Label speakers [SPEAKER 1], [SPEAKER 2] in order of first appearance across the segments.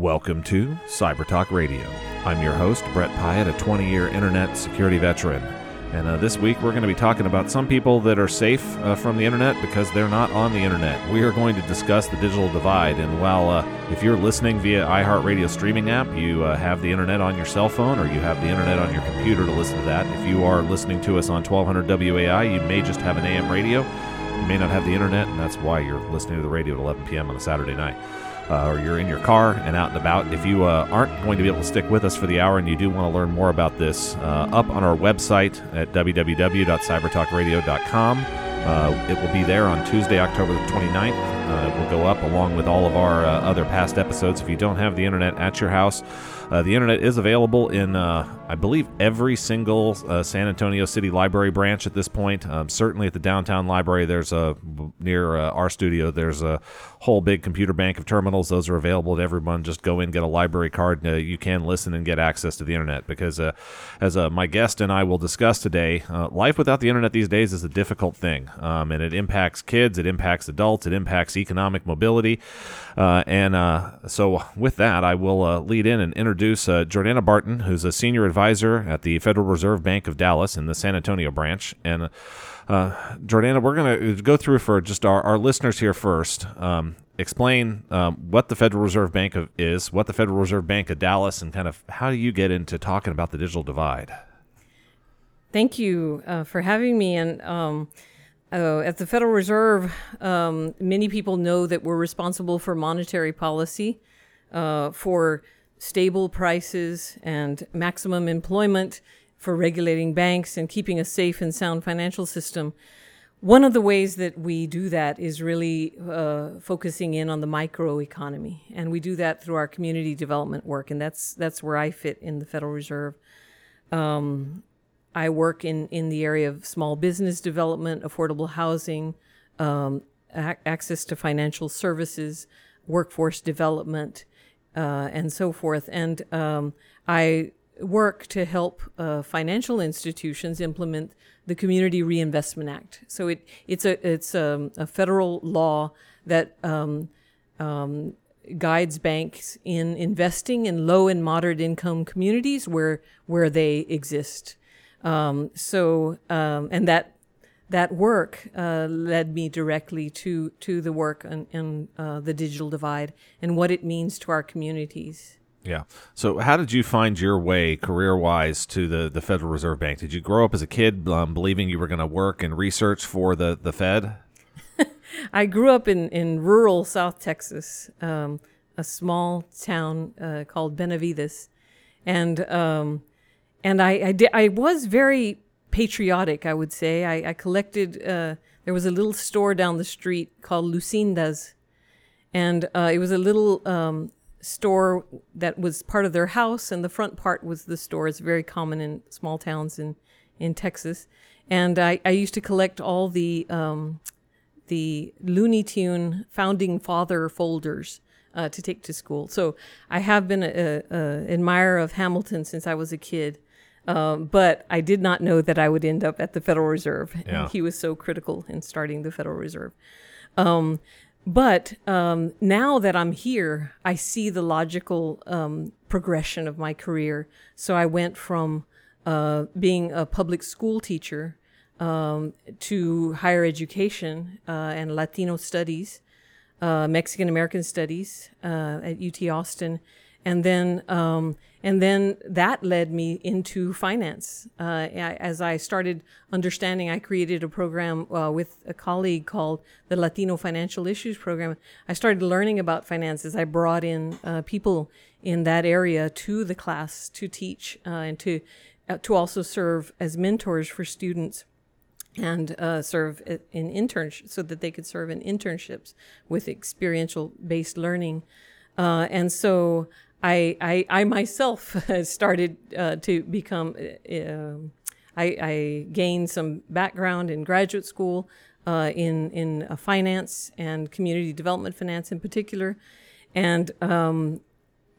[SPEAKER 1] Welcome to Cyber Talk Radio. I'm your host, Brett Pyatt, a 20 year internet security veteran. And uh, this week we're going to be talking about some people that are safe uh, from the internet because they're not on the internet. We are going to discuss the digital divide. And while uh, if you're listening via iHeartRadio streaming app, you uh, have the internet on your cell phone or you have the internet on your computer to listen to that. If you are listening to us on 1200 WOAI, you may just have an AM radio. You may not have the internet, and that's why you're listening to the radio at 11 p.m. on a Saturday night uh, or you're in your car and out and about, if you uh, aren't going to be able to stick with us for the hour and you do want to learn more about this, uh, up on our website at www.cybertalkradio.com. Uh, it will be there on Tuesday, October the 29th. Uh, it will go up along with all of our uh, other past episodes. If you don't have the internet at your house, uh, the internet is available in, uh, I believe, every single uh, San Antonio City Library branch at this point. Um, certainly at the downtown library, there's a near uh, our studio. There's a whole big computer bank of terminals. Those are available to everyone. Just go in, get a library card. Uh, you can listen and get access to the internet because, uh, as my guest and I will discuss today, life without the internet these days is a difficult thing, um, and it impacts kids, it impacts adults, it impacts economic mobility. And so, with that, I will lead in and introduce introduce uh, Jordana Barton, who's a senior advisor at the Federal Reserve Bank of Dallas in the San Antonio branch. And uh, Jordana, we're going to go through for just our, our listeners here first. Um, explain um, what the Federal Reserve Bank of, is, what the Federal Reserve Bank of Dallas, and kind of how do you get into talking about the digital divide?
[SPEAKER 2] Thank you uh, for having me. And um, uh, at the Federal Reserve, um, many people know that we're responsible for monetary policy, uh, for stable prices and maximum employment for regulating banks and keeping a safe and sound financial system. One of the ways that we do that is really uh, focusing in on the microeconomy, and we do that through our community development work, and that's that's where I fit in the Federal Reserve. Um, I work in in the area of small business development, affordable housing, um, ac- access to financial services, workforce development, uh, and so forth. And um, I work to help uh, financial institutions implement the Community Reinvestment Act. So it it's a it's a, a federal law that um, um, guides banks in investing in low and moderate income communities where where they exist. Um, so um, and that that work uh, led me directly to to the work on, on uh, the digital divide and what it means to our communities.
[SPEAKER 1] Yeah. So, how did you find your way career wise to the, the Federal Reserve Bank? Did you grow up as a kid um, believing you were going to work and research for the, the Fed?
[SPEAKER 2] I grew up in, in rural South Texas, um, a small town uh, called Benavides. And um, and I, I, I was very patriotic, I would say. I, I collected, uh, there was a little store down the street called Lucinda's. And uh, it was a little um, store that was part of their house, and the front part was the store. It's very common in small towns in, in Texas. And I, I used to collect all the, um, the Looney Tune founding father folders. Uh, to take to school. So I have been an admirer of Hamilton since I was a kid. Um, but I did not know that I would end up at the Federal Reserve.
[SPEAKER 1] Yeah.
[SPEAKER 2] He was so critical in starting the Federal Reserve. Um, but um, now that I'm here, I see the logical um, progression of my career. So I went from uh, being a public school teacher um, to higher education uh, and Latino studies, uh, Mexican American studies uh, at UT Austin and then um, and then that led me into finance. Uh, as I started understanding, I created a program uh, with a colleague called the Latino Financial Issues Program. I started learning about finances. I brought in uh, people in that area to the class to teach uh, and to uh, to also serve as mentors for students and uh, serve in internships so that they could serve in internships with experiential based learning. And so I, I, I myself started uh, to become, uh, I, I, gained some background in graduate school uh, in, in uh, finance and community development finance in particular. And um,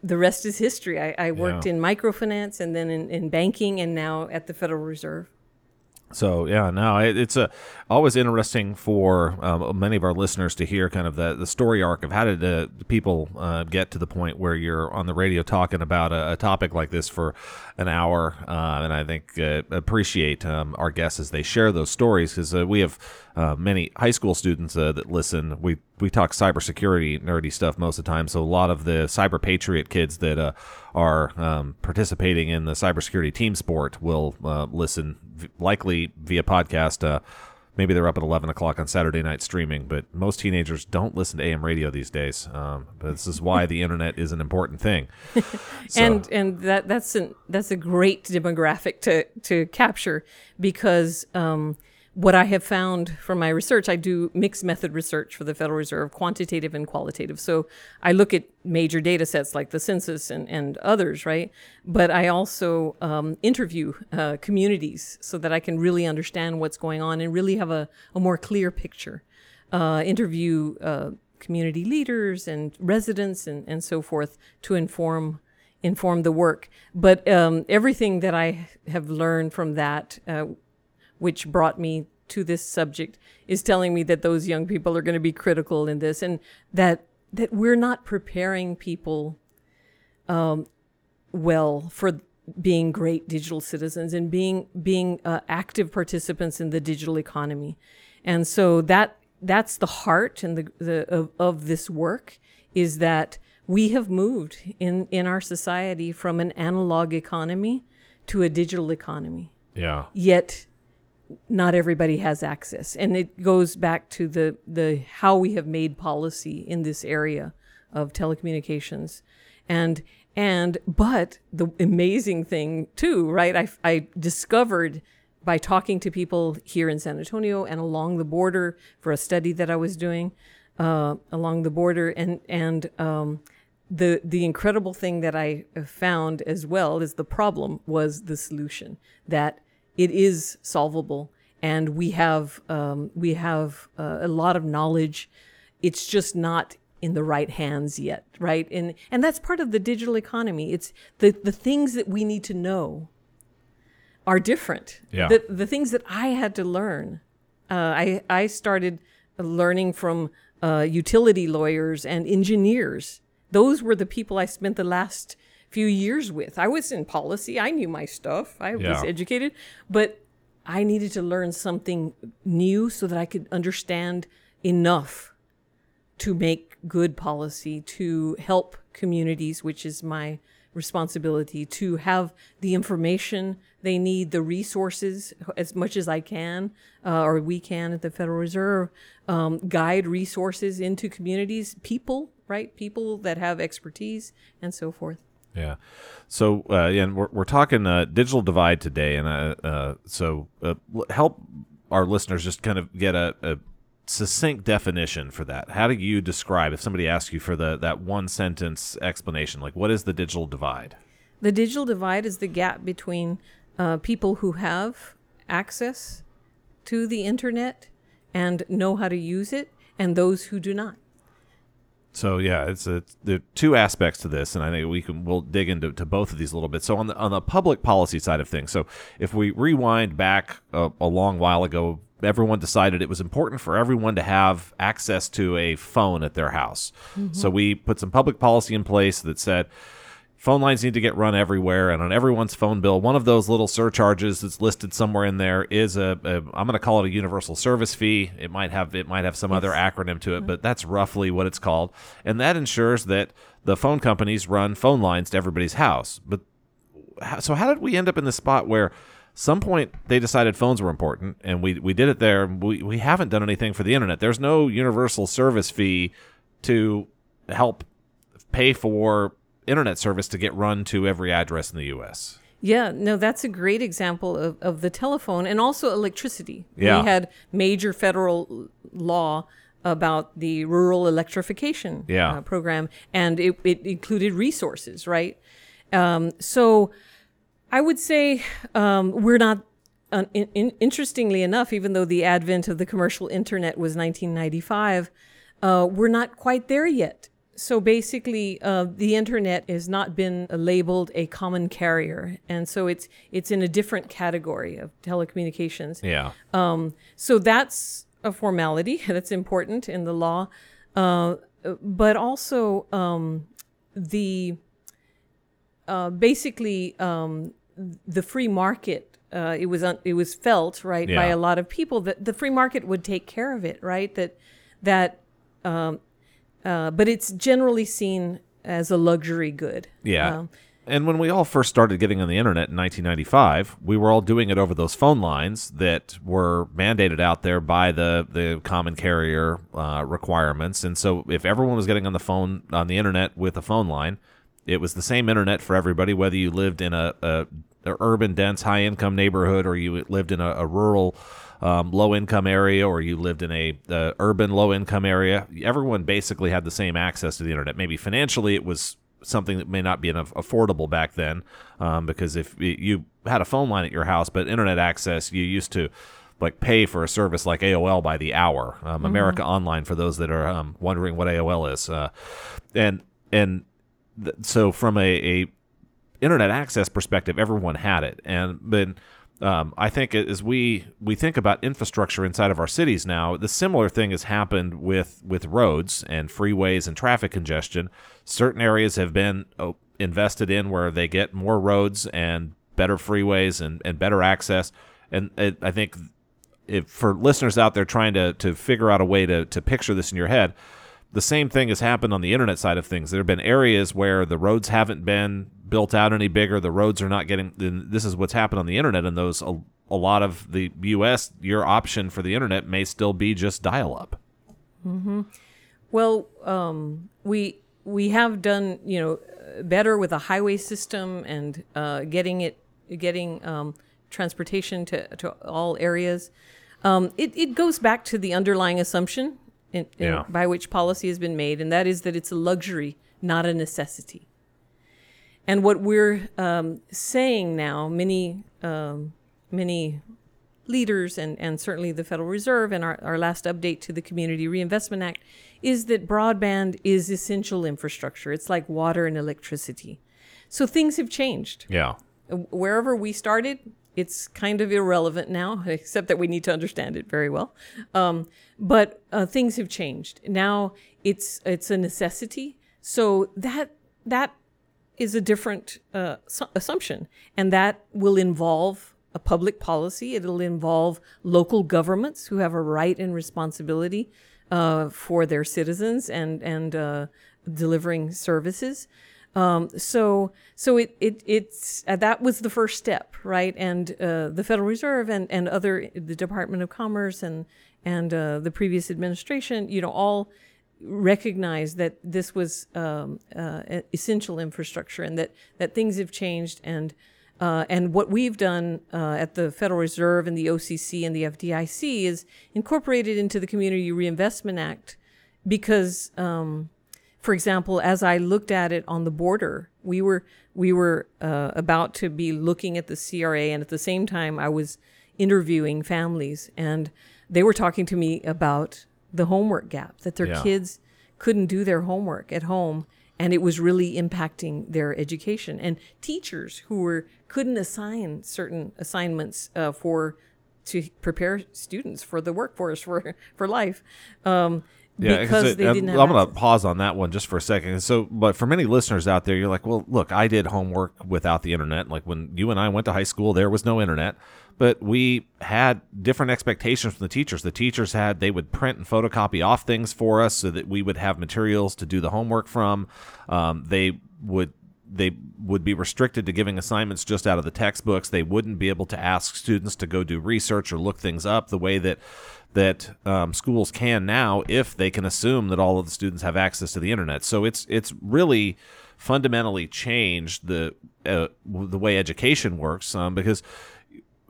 [SPEAKER 2] the rest is history. I, I worked
[SPEAKER 1] yeah.
[SPEAKER 2] in microfinance and then in, in banking and now at the Federal Reserve.
[SPEAKER 1] So yeah, no, it, it's a always interesting for um, many of our listeners to hear kind of the, the story arc of how did uh, people uh, get to the point where you're on the radio talking about a, a topic like this for an hour, uh, and I think uh, appreciate um, our guests as they share those stories because uh, we have uh, many high school students that listen. We we talk cybersecurity nerdy stuff most of the time, so a lot of the cyber patriot kids that are um, participating in the cybersecurity team sport will listen likely via podcast maybe they're up at 11 o'clock on Saturday night streaming, but most teenagers don't listen to AM radio these days. Um, but this is why the internet is an important thing.
[SPEAKER 2] So. and and that that's an that's a great demographic to to capture because um, what I have found from my research, I do mixed method research for the Federal Reserve, quantitative and qualitative. So I look at major data sets like the census and, and others, right? But I also um, interview uh, communities so that I can really understand what's going on and really have a, a more clear picture. Uh, interview uh, community leaders and residents and, and so forth to inform inform the work. But um, everything that I have learned from that uh, which brought me to this subject, is telling me that those young people are going to be critical in this, and that that we're not preparing people um, well for being great digital citizens and being being uh, active participants in the digital economy, and so that that's the heart and the, the of, of this work is that we have moved in in our society from an analog economy to a digital economy.
[SPEAKER 1] Yeah.
[SPEAKER 2] Yet not everybody has access. And it goes back to the the how we have made policy in this area of telecommunications. And and but the amazing thing too right? I, I discovered by talking to people here in san antonio and along the border for a study that i was doing uh, along the border and and um, the the incredible thing that i found as well is the problem was the solution that it is solvable. And we have um, we have uh, a lot of knowledge. It's just not in the right hands yet right? And and that's part of the digital economy. It's the the things that we need to know are different.
[SPEAKER 1] Yeah.
[SPEAKER 2] the the things that i had to learn uh, i i started learning from uh, utility lawyers and engineers. Those were the people i spent the last few years with. I was in policy. I knew my stuff. I yeah. was educated, but I needed to learn something new so that I could understand enough to make good policy to help communities, which is my responsibility to have the information they need, the resources as much as I can, uh, or we can at the Federal Reserve, um, guide resources into communities, people, right? People that have expertise and so forth.
[SPEAKER 1] Yeah. So, uh, and we're, we're talking uh, digital divide today, and uh, uh so uh, help our listeners just kind of get a, a, succinct definition for that. How do you describe if somebody asks you for the that one sentence explanation? Like, what is the digital divide?
[SPEAKER 2] The digital divide is the gap between uh, people who have access to the internet and know how to use it, and those who do not.
[SPEAKER 1] So yeah, it's a, there are two aspects to this, and I think we can we'll dig into to both of these a little bit. So on the on the public policy side of things, so if we rewind back a, a long while ago, everyone decided it was important for everyone to have access to a phone at their house. Mm-hmm. So we put some public policy in place that said phone lines need to get run everywhere and on everyone's phone bill one of those little surcharges that's listed somewhere in there is a, a i'm going to call it a universal service fee. It might have it might have some yes. other acronym to it mm-hmm. but that's roughly what it's called. And that ensures that the phone companies run phone lines to everybody's house. But so how did we end up in the spot where some point they decided phones were important and we, we did it there we, we haven't done anything for the internet. There's no universal service fee to help pay for internet service to get run to every address in the U.S.
[SPEAKER 2] Yeah, no, that's a great example of, of the telephone and also electricity.
[SPEAKER 1] Yeah.
[SPEAKER 2] We had major federal law about the rural electrification
[SPEAKER 1] yeah. uh,
[SPEAKER 2] program, and it, it included resources, right? Um, so I would say um, we're not, uh, in, in, interestingly enough, even though the advent of the commercial internet was 1995, uh, we're not quite there yet so basically, uh, the internet has not been labeled a common carrier, and so it's it's in a different category of telecommunications.
[SPEAKER 1] Yeah.
[SPEAKER 2] Um, so that's a formality that's important in the law, uh, but also um, the uh, basically um, the free market. Uh, it was un- it was felt right by a lot of people that the free market would take care of it, right? That that, um, uh, but it's generally seen as a luxury good.
[SPEAKER 1] Yeah.
[SPEAKER 2] Um,
[SPEAKER 1] and when we all first started getting on the internet in 1995, we were all doing it over those phone lines that were mandated out there by the the common carrier uh, requirements. And so, if everyone was getting on the phone on the internet with a phone line, it was the same internet for everybody, whether you lived in a, a, a urban, dense, high income neighborhood or you lived in a, a rural. Um, low income area, or you lived in a uh, urban low income area, everyone basically had the same access to the internet. Maybe financially, it was something that may not be enough affordable back then um, because if you had a phone line at your house but internet access you used to like pay for a service like AOL by the hour. Um, America Online for those that are um, wondering what AOL is uh, and and th- so from a, a internet access perspective, everyone had it, and then um, I think as we we think about infrastructure inside of our cities now, the similar thing has happened with with roads and freeways and traffic congestion. Certain areas have been oh, invested in where they get more roads and better freeways and, and better access, and it, I think if for listeners out there trying to to figure out a way to to picture this in your head, the same thing has happened on the internet side of things. There have been areas where the roads haven't been built out any bigger. The roads are not getting. This is what's happened on the internet, and those a, a lot of the U.S. Your option for the internet may still be just dial up.
[SPEAKER 2] Well, um, we we have done you know better with a highway system and uh, getting it getting um, transportation to, to all areas. Um, it it goes back to the underlying assumption in, in-
[SPEAKER 1] Yeah.
[SPEAKER 2] by which policy has been made, and that is that it's a luxury, not a necessity. And what we're um, saying now, many um, many leaders and, and certainly the Federal Reserve and our, our last update to the Community Reinvestment Act is that broadband is essential infrastructure. It's like water and electricity. So things have changed.
[SPEAKER 1] Yeah.
[SPEAKER 2] Wherever we started, it's kind of irrelevant now, except that we need to understand it very well. Um, but uh, things have changed. Now it's it's a necessity. So that that is a different uh, su- assumption, and that will involve a public policy. It'll involve local governments who have a right and responsibility uh, for their citizens and and uh, delivering services. Um, so so it, it it's uh, that was the first step, right? And uh, the Federal Reserve and and other the Department of Commerce and and uh, the previous administration, you know, all recognized that this was um, uh, essential infrastructure and that, that things have changed and uh, and what we've done uh, at the Federal Reserve and the OCC and the FDIC is incorporated into the Community Reinvestment Act because, um, for example, as I looked at it on the border, we were we were uh, about to be looking at the CRA, and at the same time, I was interviewing families, and they were talking to me about the homework gap that their
[SPEAKER 1] Yeah.
[SPEAKER 2] kids couldn't do their homework at home and it was really impacting their education and teachers who were couldn't assign certain assignments uh, for to prepare students for the workforce for for life um, because
[SPEAKER 1] it-
[SPEAKER 2] they
[SPEAKER 1] I'm-
[SPEAKER 2] didn't
[SPEAKER 1] I'm going to pause on that one just for a second. So, but for many listeners out there, you're like, well, look, I did homework without the internet. Like when you and I went to high school, there was no internet, but we had different expectations from the teachers. The teachers had they would print and photocopy off things for us so that we would have materials to do the homework from. Um, they would they would be restricted to giving assignments just out of the textbooks. They wouldn't be able to ask students to go do research or look things up the way that that um, schools can now if they can assume that all of the students have access to the internet. So it's it's really fundamentally changed the uh, the way education works um, because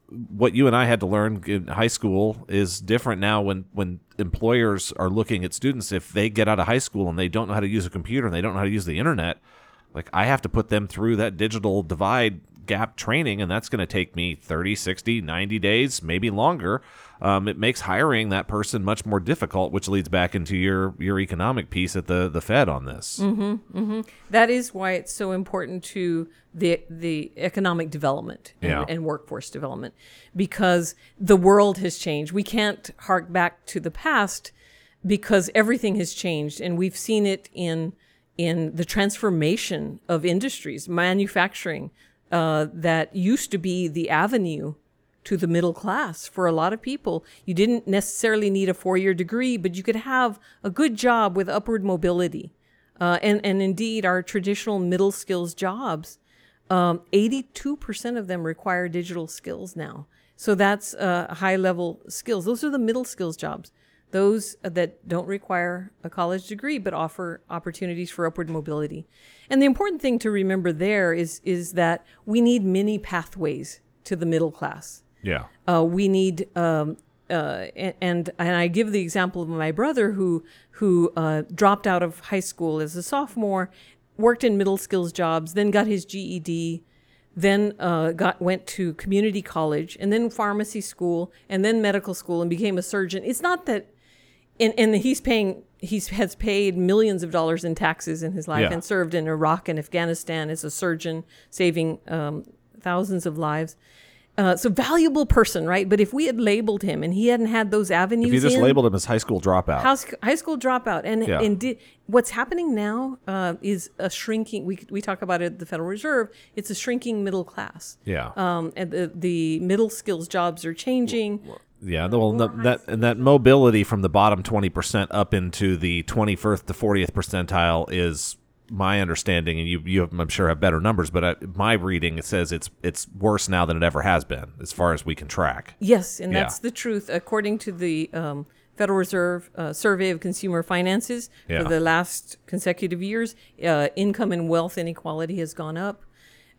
[SPEAKER 1] what you and I had to learn in high school is different now when when employers are looking at students if they get out of high school and they don't know how to use a computer and they don't know how to use the internet like I have to put them through that digital divide gap training, and that's going to take me 30, 60, 90 days, maybe longer. Um, it makes hiring that person much more difficult, which leads back into your your economic piece at the the Fed on this.
[SPEAKER 2] Mm-hmm, That is why it's so important to the the economic development and,
[SPEAKER 1] Yeah.
[SPEAKER 2] and workforce development because the world has changed. We can't hark back to the past because everything has changed, and we've seen it in in the transformation of industries, manufacturing uh, that used to be the avenue to the middle class for a lot of people. You didn't necessarily need a four year degree, but you could have a good job with upward mobility. Uh, and, and indeed, our traditional middle skills jobs, um, 82% of them require digital skills now. So that's uh, high level skills. Those are the middle skills jobs, those that don't require a college degree but offer opportunities for upward mobility. And the important thing to remember there is, is that we need many pathways to the middle class
[SPEAKER 1] Yeah.
[SPEAKER 2] uh, we need um, uh, and and I give the example of my brother who who uh, dropped out of high school as a sophomore, worked in middle skills jobs, then got his GED, then uh, got went to community college, and then pharmacy school, and then medical school, and became a surgeon. It's not that, and and he's paying. He's has paid millions of dollars in taxes in his life
[SPEAKER 1] Yeah.
[SPEAKER 2] and served in Iraq and Afghanistan as a surgeon, saving um, thousands of lives. Uh, so valuable person, right? But if we had labeled him and he hadn't had those avenues,
[SPEAKER 1] If you just
[SPEAKER 2] in,
[SPEAKER 1] labeled him as high school dropout.
[SPEAKER 2] house, high school dropout, and
[SPEAKER 1] Yeah.
[SPEAKER 2] and di- what's happening now uh, is a shrinking. We we talk about it at the Federal Reserve. It's a shrinking middle class.
[SPEAKER 1] yeah.
[SPEAKER 2] Um, and the, the middle skills jobs are changing.
[SPEAKER 1] Yeah, well, no, that and that mobility from the bottom twenty percent up into the twenty first to fortieth percentile is my understanding, and you you have, I'm sure have better numbers, but I, my reading it says it's it's worse now than it ever has been, as far as we can track.
[SPEAKER 2] Yes, and
[SPEAKER 1] Yeah.
[SPEAKER 2] that's the truth. According to the um, Federal Reserve uh, Survey of Consumer Finances,
[SPEAKER 1] Yeah.
[SPEAKER 2] for the last consecutive years, uh, income and wealth inequality has gone up.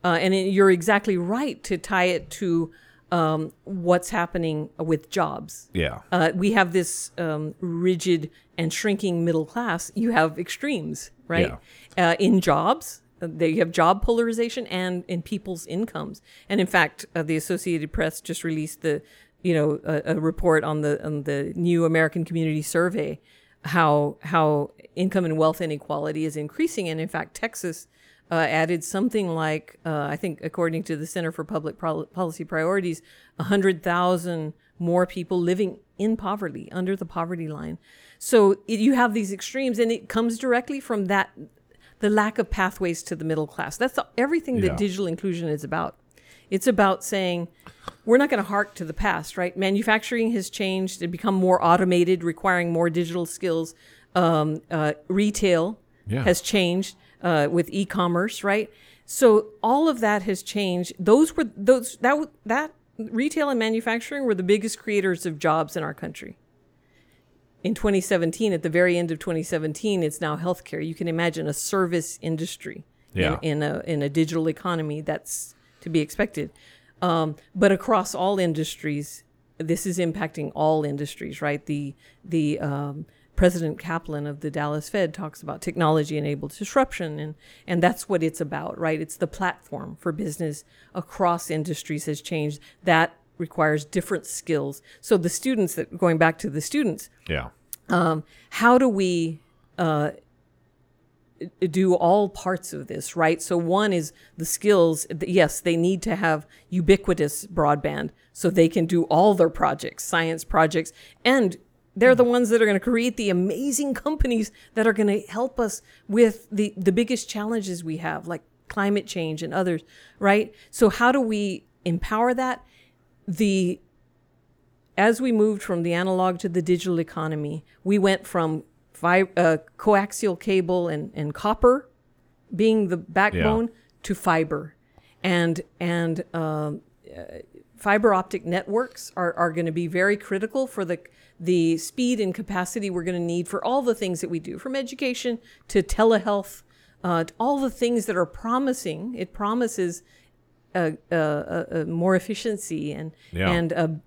[SPEAKER 2] Uh, and it, you're exactly right to tie it to um, what's happening with jobs.
[SPEAKER 1] Yeah,
[SPEAKER 2] Uh, we have this um, rigid and shrinking middle class. You have extremes, right? Uh, in jobs, uh, they you have job polarization and in people's incomes. And in fact, uh, the Associated Press just released the, you know, a, a report on the on the new American Community Survey, how how income and wealth inequality is increasing. And in fact, Texas uh, added something like, uh, I think, according to the Center for Public Pol- Policy Priorities, 100,000 more people living in poverty, under the poverty line. So it, you have these extremes, and it comes directly from that the lack of pathways to the middle class. That's everything
[SPEAKER 1] Yeah.
[SPEAKER 2] that digital inclusion is about. It's about saying we're not going to hark to the past, right? Manufacturing has changed and become more automated, requiring more digital skills. Um, uh, retail
[SPEAKER 1] Yeah.
[SPEAKER 2] has changed uh, with e-commerce, right? So all of that has changed. Those were those that that retail and manufacturing were the biggest creators of jobs in our country. In 2017, at the very end of 2017, it's now healthcare. You can imagine a service industry
[SPEAKER 1] Yeah.
[SPEAKER 2] in, in a in a digital economy. That's to be expected. Um, but across all industries, this is impacting all industries, right? The the um, President Kaplan of the Dallas Fed talks about technology-enabled disruption, and and that's what it's about, right? It's the platform for business across industries has changed. That requires different skills. So the students that going back to the students,
[SPEAKER 1] yeah,
[SPEAKER 2] how do we uh, do all parts of this, right? So one is the skills. Yes, they need to have ubiquitous broadband so they can do all their projects, science projects, and they're the ones that are going to create the amazing companies that are going to help us with the the biggest challenges we have, like climate change and others, right? So how do we empower that? The as we moved from the analog to the digital economy, we went from fi- uh, coaxial cable and, and copper being the backbone to fiber. And, and um, uh, fiber optic networks are, are going to be very critical for the, the speed and capacity we're going to need for all the things that we do, from education to telehealth, uh, to all the things that are promising. It promises a, a, a, a more efficiency and
[SPEAKER 1] Yeah.
[SPEAKER 2] and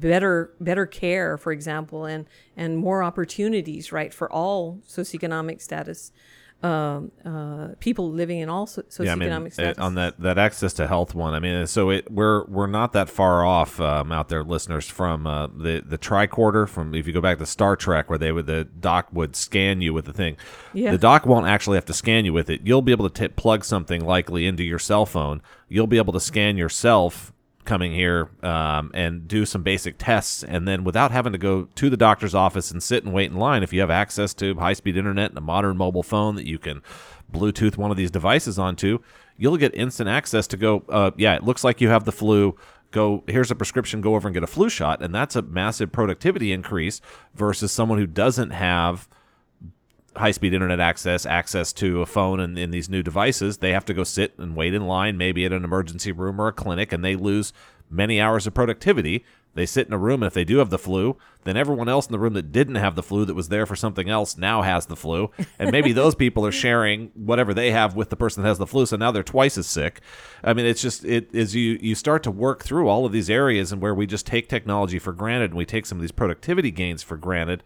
[SPEAKER 2] better better care, for example, and and more opportunities, right, for all socioeconomic status. Um, uh, people living in all so- socioeconomic
[SPEAKER 1] yeah, I mean, uh,
[SPEAKER 2] status.
[SPEAKER 1] on that, that access to health one. I mean, so it we're we're not that far off um, out there, listeners, from uh, the the tricorder. From if you go back to Star Trek, where they would the doc would scan you with the thing.
[SPEAKER 2] Yeah.
[SPEAKER 1] The doc won't actually have to scan you with it. You'll be able to t- plug something likely into your cell phone. You'll be able to scan yourself coming here um, and do some basic tests and then without having to go to the doctor's office and sit and wait in line if you have access to high-speed internet and a modern mobile phone that you can bluetooth one of these devices onto you'll get instant access to go uh, yeah it looks like you have the flu. Go here's a prescription go over and get a flu shot and that's a massive productivity increase versus someone who doesn't have high speed internet access, access to a phone and in these new devices, they have to go sit and wait in line, maybe at an emergency room or a clinic, and they lose many hours of productivity. They sit in a room, and if they do have the flu, then everyone else in the room that didn't have the flu, that was there for something else, now has the flu. And maybe those people are sharing whatever they have with the person that has the flu, so now they're twice as sick. I mean, it's just, it is you, you start to work through all of these areas and where we just take technology for granted and we take some of these productivity gains for granted.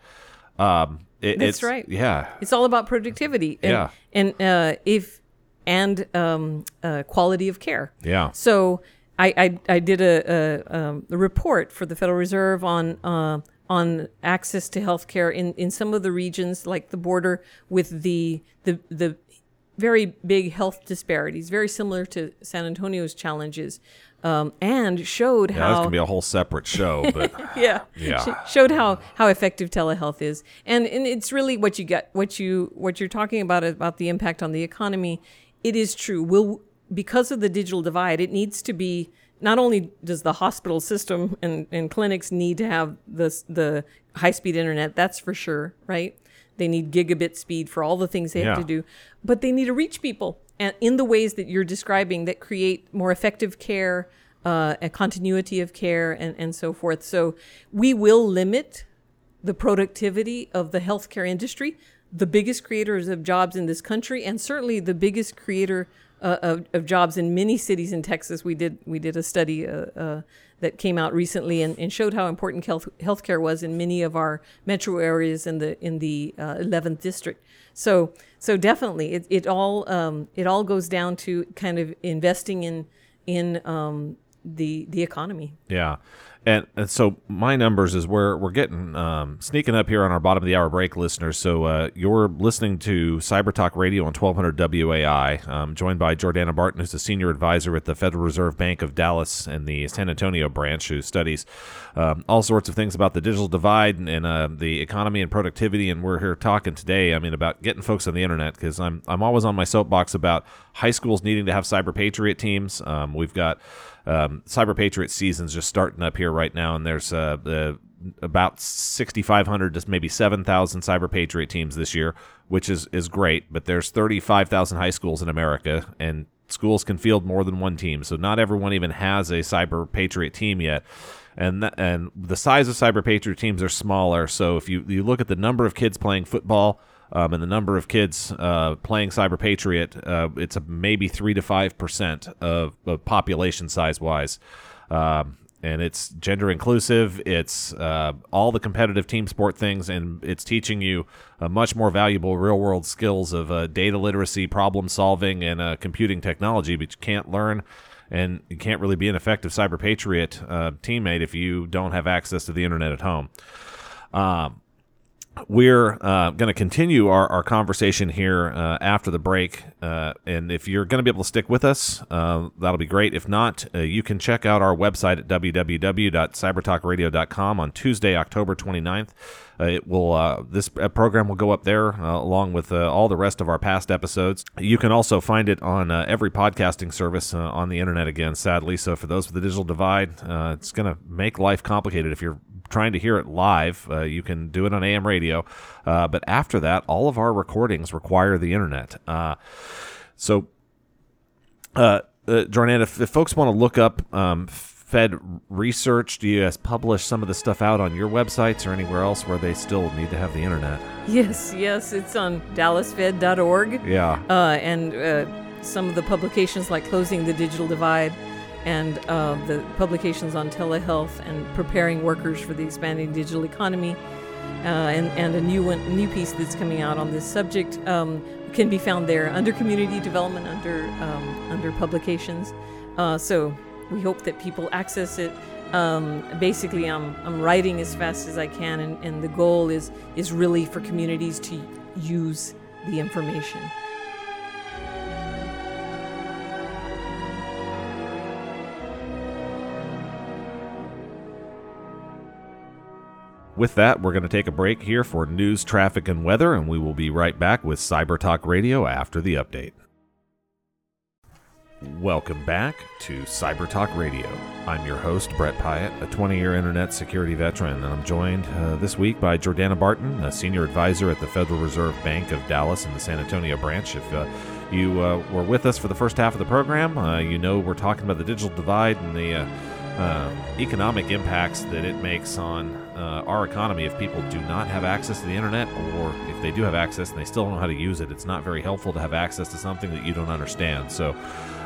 [SPEAKER 1] Um, it,
[SPEAKER 2] That's
[SPEAKER 1] it's,
[SPEAKER 2] right.
[SPEAKER 1] Yeah.
[SPEAKER 2] It's all about productivity. And,
[SPEAKER 1] Yeah.
[SPEAKER 2] And uh, if and um, uh, quality of care.
[SPEAKER 1] Yeah.
[SPEAKER 2] So I I, I did a, a, um, a report for the Federal Reserve on uh, on access to health care in, in some of the regions like the border with the the the very big health disparities, very similar to San Antonio's challenges, um, and showed
[SPEAKER 1] Yeah,
[SPEAKER 2] how
[SPEAKER 1] that's gonna be a whole separate show, but
[SPEAKER 2] yeah,
[SPEAKER 1] Yeah.
[SPEAKER 2] Sh- showed how how effective telehealth is, and and it's really what you get, what you what you're talking about about the impact on the economy. It is true. Will because of the digital divide, it needs to be. Not only does the hospital system and, and clinics need to have the the high speed internet, that's for sure, right? They need gigabit speed for all the things they have to do, but they need to reach people in the ways that you're describing that create more effective care, uh, a continuity of care, and, and so forth. So we will limit the productivity of the healthcare industry, the biggest creators of jobs in this country, and certainly the biggest creator uh, of, of jobs in many cities in Texas. We did we did a study uh, uh, that came out recently and, and showed how important health healthcare was in many of our metro areas in the in the uh, 11th district. So so definitely it, it all um, it all goes down to kind of investing in in um, the the economy.
[SPEAKER 1] Yeah. And, and so my numbers is we're we're getting um, sneaking up here on our bottom of the hour break, listeners. So uh, you're listening to Cyber Talk Radio on 1200 WOAI, um, joined by Jordana Barton, who's a senior advisor at the Federal Reserve Bank of Dallas and the San Antonio branch, who studies um, all sorts of things about the digital divide and, and uh, the economy and productivity. And we're here talking today, I mean, about getting folks on the internet because I'm I'm always on my soapbox about high schools needing to have cyber patriot teams. Um, we've got um, Cyber Patriot season's just starting up here right now, and there's uh, about 6,500 to maybe 7,000 Cyber Patriot teams this year, which is is great. But there's 35,000 high schools in America, and schools can field more than one team, so not everyone even has a Cyber Patriot team yet. And th- and the size of Cyber Patriot teams are smaller. So if you you look at the number of kids playing football um, and the number of kids uh, playing Cyber Patriot, uh, it's a maybe three to five percent of, of population size wise. Um, and it's gender inclusive. It's uh, all the competitive team sport things, and it's teaching you uh, much more valuable real world skills of uh, data literacy, problem solving, and uh, computing technology. But you can't learn, and you can't really be an effective cyber patriot teammate if you don't have access to the internet at home. Um, we're uh, going to continue our, our conversation here uh, after the break. Uh, and if you're going to be able to stick with us, uh, that'll be great. If not, uh, you can check out our website at www.cybertalkradio.com on Tuesday, October 29th. Uh, it will uh, this uh, program will go up there along with all the rest of our past episodes. You can also find it on every podcasting service on the internet again. Sadly, so for those with the digital divide, it's going to make life complicated if you're trying to hear it live, uh, you can do it on AM radio. Uh, but after that, all of our recordings require the internet. Uh, so, Jordan, if, if folks want to look up um, Fed research, do you guys publish some of the stuff out on your websites or anywhere else where they still need to have the internet?
[SPEAKER 2] Yes, yes, it's on dallasfed.org.
[SPEAKER 1] Yeah.
[SPEAKER 2] uh, and uh, some of the publications like Closing the Digital Divide and uh, the publications on telehealth and preparing workers for the expanding digital economy. Uh, and, and a new one, new piece that's coming out on this subject. Um, can be found there under community development, under um, under publications. Uh, so we hope that people access it. Um, basically, I'm I'm writing as fast as I can, and, and the goal is is really for communities to use the information.
[SPEAKER 1] With that, we're going to take a break here for news, traffic, and weather, and we will be right back with Cyber Talk Radio after the update. Welcome back to Cyber Talk Radio. I'm your host, Brett Pyatt, a 20 year internet security veteran, and I'm joined uh, this week by Jordana Barton, a senior advisor at the Federal Reserve Bank of Dallas in the San Antonio branch. If uh, you uh, were with us for the first half of the program, uh, you know we're talking about the digital divide and the uh, uh, economic impacts that it makes on uh, our economy if people do not have access to the internet, or if they do have access and they still don't know how to use it. It's not very helpful to have access to something that you don't understand. So,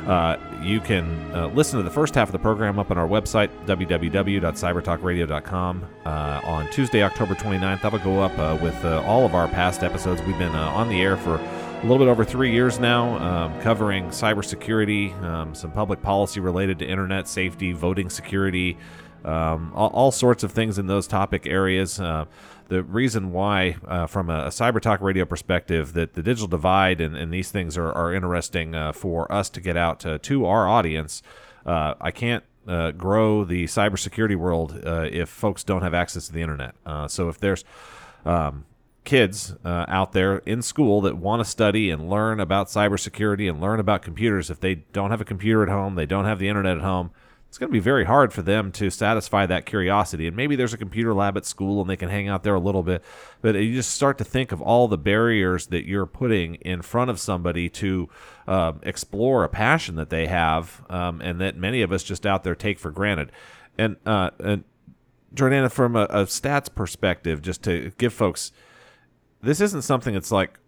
[SPEAKER 1] uh, you can uh, listen to the first half of the program up on our website, www.cybertalkradio.com, uh, on Tuesday, October 29th. That'll go up uh, with all of our past episodes. We've been on the air for a little bit over three years now, um, covering cybersecurity, um, some public policy related to internet safety, voting security, um, all, all, sorts of things in those topic areas. Uh, the reason why, uh, from a, a, cyber talk radio perspective, that the digital divide and, and these things are, are interesting uh, for us to get out to, to our audience. Uh, I can't uh, grow the cybersecurity world uh, if folks don't have access to the internet. so if there's um, kids uh, out there in school that want to study and learn about cybersecurity and learn about computers, if they don't have a computer at home, they don't have the internet at home, it's going to be very hard for them to satisfy that curiosity. And maybe there's a computer lab at school and they can hang out there a little bit, but you just start to think of all the barriers that you're putting in front of somebody to um, explore a passion that they have um, and that many of us just out there take for granted. And, uh, and Jordana, from a, a stats perspective, just to give folks this isn't something that's like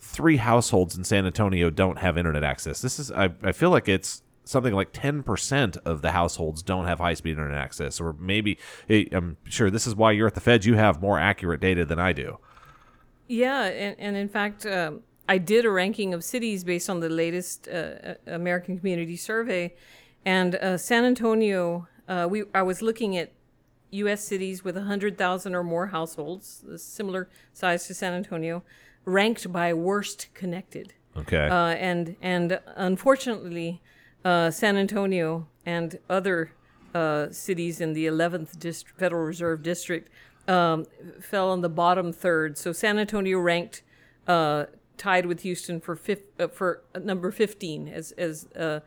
[SPEAKER 1] three households in San Antonio don't have internet access. This is I, I feel like it's something like 10% of the households don't have high speed internet access or maybe I'm sure this is why you're at the feds you have more accurate data than I do.
[SPEAKER 2] Yeah, and, and in fact um, I did a ranking of cities based on the latest uh, uh American Community Survey and uh, San Antonio uh, we I was looking at U.S. cities with 100,000 or more households, similar size to San Antonio, ranked by worst connected.
[SPEAKER 1] Okay.
[SPEAKER 2] Uh, and and unfortunately, uh, San Antonio and other uh, cities in the 11th Dist- Federal Reserve District um, fell on the bottom third. So San Antonio ranked uh, tied with Houston for fif- uh, for number 15 as as uh,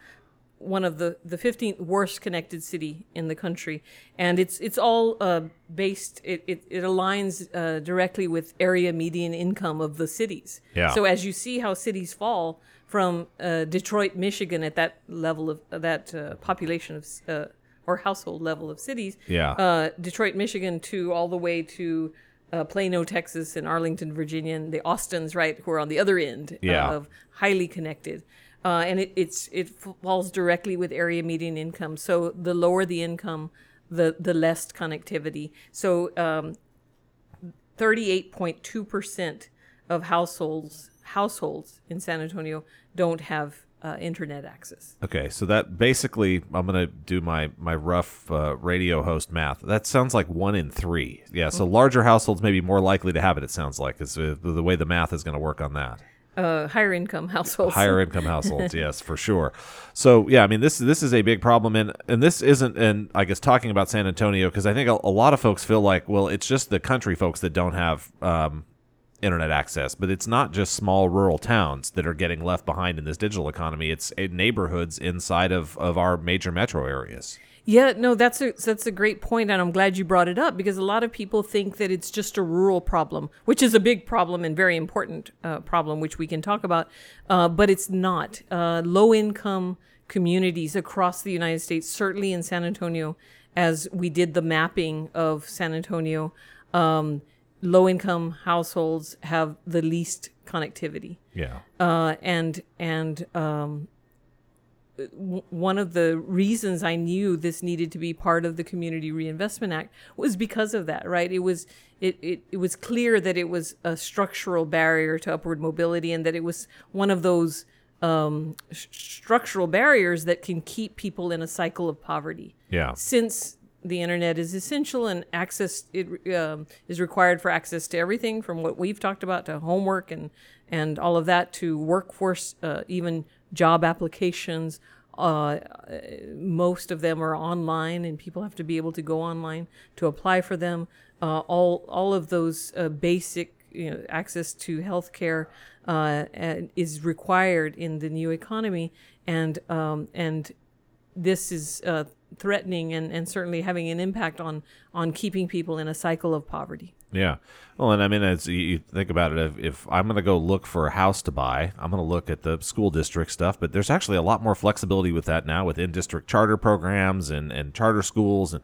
[SPEAKER 2] one of the the 15th worst connected city in the country, and it's it's all uh, based. It it, it aligns uh, directly with area median income of the cities.
[SPEAKER 1] Yeah.
[SPEAKER 2] So as you see how cities fall from uh, Detroit, Michigan, at that level of that uh, population of uh, or household level of cities.
[SPEAKER 1] Yeah.
[SPEAKER 2] Uh, Detroit, Michigan, to all the way to. Plano, Texas, and Arlington, Virginia, and the Austins, right, who are on the other end
[SPEAKER 1] yeah.
[SPEAKER 2] of highly connected uh, and it, it's it falls directly with area median income. So the lower the income, the the less connectivity. So um, thirty eight point two percent of households households in San Antonio don't have uh, internet access.
[SPEAKER 1] Okay, so that basically, I'm going to do my my rough uh, radio host math. That sounds like one in three. Yeah, so mm-hmm. larger households may be more likely to have it. It sounds like is uh, the way the math is going to work on that
[SPEAKER 2] uh, higher income households.
[SPEAKER 1] Higher income households, yes, for sure. So yeah, I mean this this is a big problem, and and this isn't, and I guess talking about San Antonio because I think a, a, lot of folks feel like well, it's just the country folks that don't have um, internet access, but it's not just small rural towns that are getting left behind in this digital economy. It's neighborhoods inside of of our major metro areas.
[SPEAKER 2] Yeah, no, that's a that's a great point, and I'm glad you brought it up because a lot of people think that it's just a rural problem, which is a big problem and very important uh, problem, which we can talk about. Uh, but it's not. Uh, low income communities across the United States, certainly in San Antonio, as we did the mapping of San Antonio, um, low income households have the least connectivity.
[SPEAKER 1] Yeah.
[SPEAKER 2] Uh, and and um, one of the reasons I knew this needed to be part of the Community Reinvestment Act was because of that, right? It was it, it, it was clear that it was a structural barrier to upward mobility and that it was one of those um, sh- structural barriers that can keep people in a cycle of poverty.
[SPEAKER 1] Yeah.
[SPEAKER 2] Since the internet is essential and access it um, is required for access to everything from what we've talked about to homework and and all of that to workforce, uh, even job applications. Uh, most of them are online, and people have to be able to go online to apply for them. Uh, all all of those uh, basic you know, access to healthcare uh, is required in the new economy, and um, and this is uh, threatening and, and certainly having an impact on on keeping people in a cycle of poverty.
[SPEAKER 1] Yeah. Well, and I mean, as you think about it, if, if I'm going to go look for a house to buy, I'm going to look at the school district stuff, but there's actually a lot more flexibility with that now with in district charter programs and, and charter schools and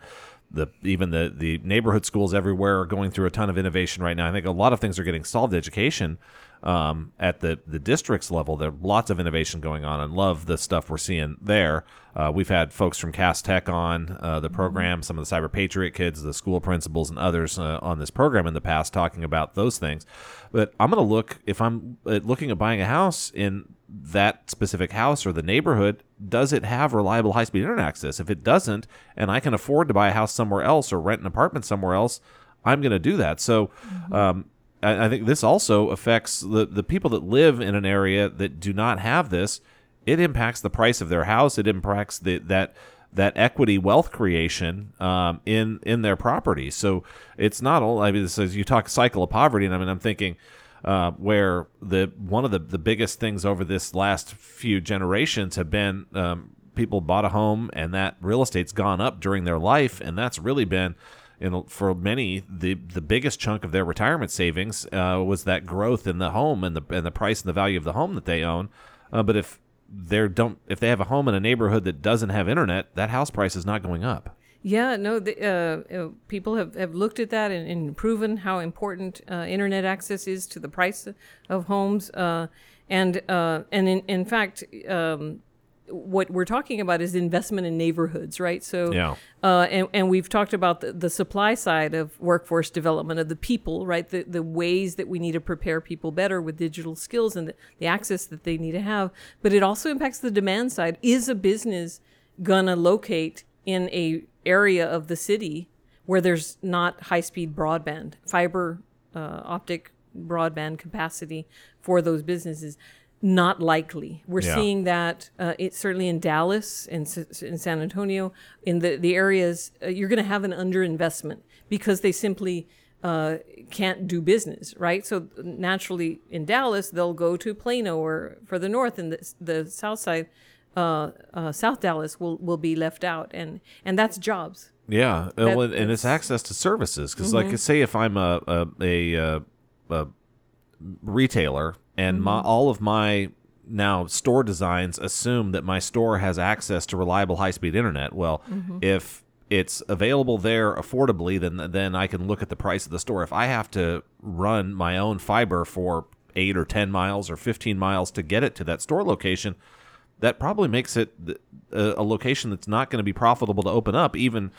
[SPEAKER 1] the even the the neighborhood schools everywhere are going through a ton of innovation right now. I think a lot of things are getting solved. Education um, at the the districts level, there are lots of innovation going on, and love the stuff we're seeing there. Uh, we've had folks from CAST Tech on uh, the program, some of the Cyber Patriot kids, the school principals, and others uh, on this program in the past talking about those things. But I'm going to look if I'm uh, looking at buying a house in that specific house or the neighborhood does it have reliable high speed internet access if it doesn't and i can afford to buy a house somewhere else or rent an apartment somewhere else i'm going to do that so mm-hmm. um, I, think this also affects the, the people that live in an area that do not have this. It impacts the price of their house. It impacts the, that that equity wealth creation um, in in their property. So it's not all i mean this is you talk cycle of poverty and i mean i'm thinking uh, where the one of the, the biggest things over this last few generations have been um, people bought a home and that real estate's gone up during their life, and that's really been know, for many, the the biggest chunk of their retirement savings uh, was that growth in the home and the and the price and the value of the home that they own. Uh, but if they don't, if they have a home in a neighborhood that doesn't have internet, that house price is not going up.
[SPEAKER 2] Yeah, no, the, uh, people have, have looked at that and, and proven how important uh, internet access is to the price of homes. Uh, and uh, and in, in fact, um, what we're talking about is investment in neighborhoods, right? So,
[SPEAKER 1] yeah.
[SPEAKER 2] Uh, and, and we've talked about the, the supply side of workforce development of the people, right? The, the ways that we need to prepare people better with digital skills and the, the access that they need to have. But it also impacts the demand side. Is a business gonna locate in a area of the city where there's not high speed broadband, fiber uh, optic broadband capacity for those businesses. Not likely. We're yeah. seeing that uh, it's certainly in Dallas and in San Antonio, in the, the areas, uh, you're going to have an underinvestment because they simply uh, can't do business, right? So naturally, in Dallas, they'll go to Plano or for the north and the, the south side uh, uh, South Dallas will, will be left out, and and that's jobs.
[SPEAKER 1] Yeah, that, well, and it's access to services because, mm-hmm. like, say if I'm a a, a, uh, a retailer and mm-hmm. my all of my now store designs assume that my store has access to reliable high speed internet. Well, mm-hmm. if it's available there affordably, then then I can look at the price of the store. If I have to run my own fiber for eight or ten miles or fifteen miles to get it to that store location, that probably makes it a, a location that's not going to be profitable to open up even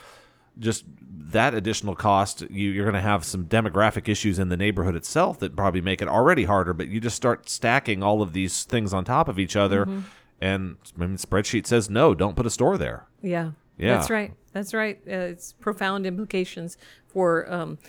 [SPEAKER 1] just that additional cost you, are going to have some demographic issues in the neighborhood itself that probably make it already harder but you just start stacking all of these things on top of each other mm-hmm. and I mean, spreadsheet says no don't put a store there.
[SPEAKER 2] Yeah. Yeah. That's right. That's right. Uh, it's profound implications for um,